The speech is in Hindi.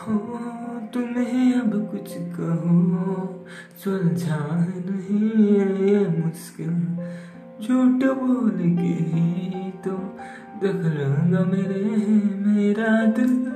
हो, तुम्हें अब कुछ कहो। सुलझा नहीं है ये मुश्किल। झूठ बोल के ही तो देख लूँगा मेरे, मेरा दिल।